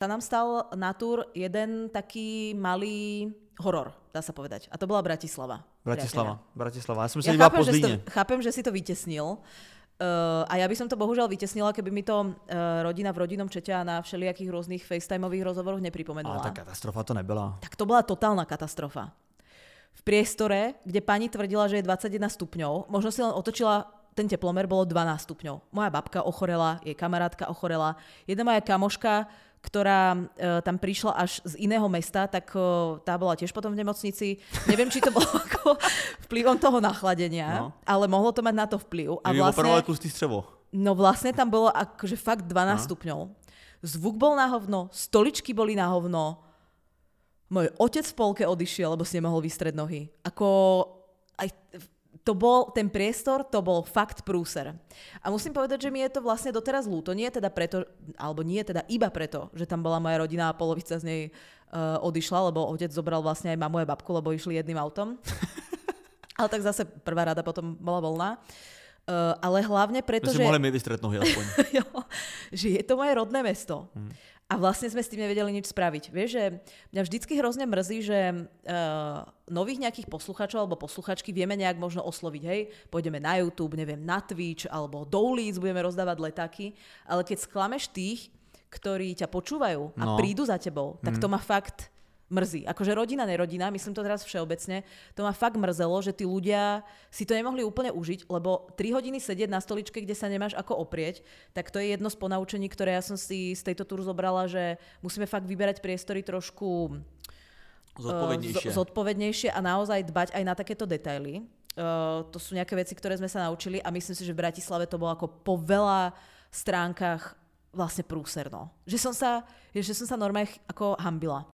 sa nám stal na túr jeden taký malý horor, dá sa povedať. A to bola Bratislava. Bratislava, priatelia. Bratislava. Ja som Ja sa iba chápem, po že, si to, chápem, že si to vytesnil. Uh, a ja by som to bohužiaľ vytesnila, keby mi to uh, rodina v rodinnom čete a na všelijakých rôznych FaceTimeových rozhovoroch nepripomenula. Ale tá katastrofa to nebyla. Tak to bola totálna katastrofa. V priestore, kde pani tvrdila, že je 21 stupňov, možno si len otočila ten teplomer, bolo 12 stupňov. Moja babka ochorela, jej kamarátka ochorela. Jedna moja kamoška, ktorá e, tam prišla až z iného mesta, tak e, tá bola tiež potom v nemocnici. Neviem, či to bolo ako vplyvom toho nachladenia, No. ale mohlo to mať na to vplyv. A vlastne... střevo. no vlastne tam bolo akože fakt 12 No. stupňov. Zvuk bol na hovno, stoličky boli na hovno, môj otec v polke odišiel, lebo si nemohol vystrieť nohy. Ako aj to bol, ten priestor, to bol fakt prúser. A musím povedať, že mi je to vlastne doteraz ľúto. Nie teda preto, alebo nie teda iba preto, že tam bola moja rodina a polovica z nej uh, odišla, lebo otec zobral vlastne aj mamu a babku, lebo išli jedným autom. Ale tak zase prvá rada potom bola voľná. Uh, ale hlavne preto, že... mohli mi vystrieť nohy aspoň. jo, že je to moje rodné mesto. Hmm. A vlastne sme s tým nevedeli nič spraviť. Vieš, že mňa vždycky hrozne mrzí, že uh, nových nejakých posluchačov alebo posluchačky vieme nejak možno osloviť, hej, pôjdeme na YouTube, neviem, na Twitch alebo do ulic, budeme rozdávať letáky, ale keď sklameš tých, ktorí ťa počúvajú a No. prídu za tebou, tak to ma fakt mrzí. Akože rodina, nerodina, myslím to teraz všeobecne, to ma fakt mrzelo, že tí ľudia si to nemohli úplne užiť, lebo 3 hodiny sedieť na stoličke, kde sa nemáš ako oprieť, tak to je jedno z ponaučení, ktoré ja som si z tejto túru zobrala, že musíme fakt vyberať priestory trošku eh, Zodpovednejšie. zodpovednejšie a naozaj dbať aj na takéto detaily. Uh, to sú nejaké veci, ktoré sme sa naučili a myslím si, že v Bratislave to bolo ako po veľa stránkach vlastne prúserno. Že som sa, že som sa normálne ako hambila.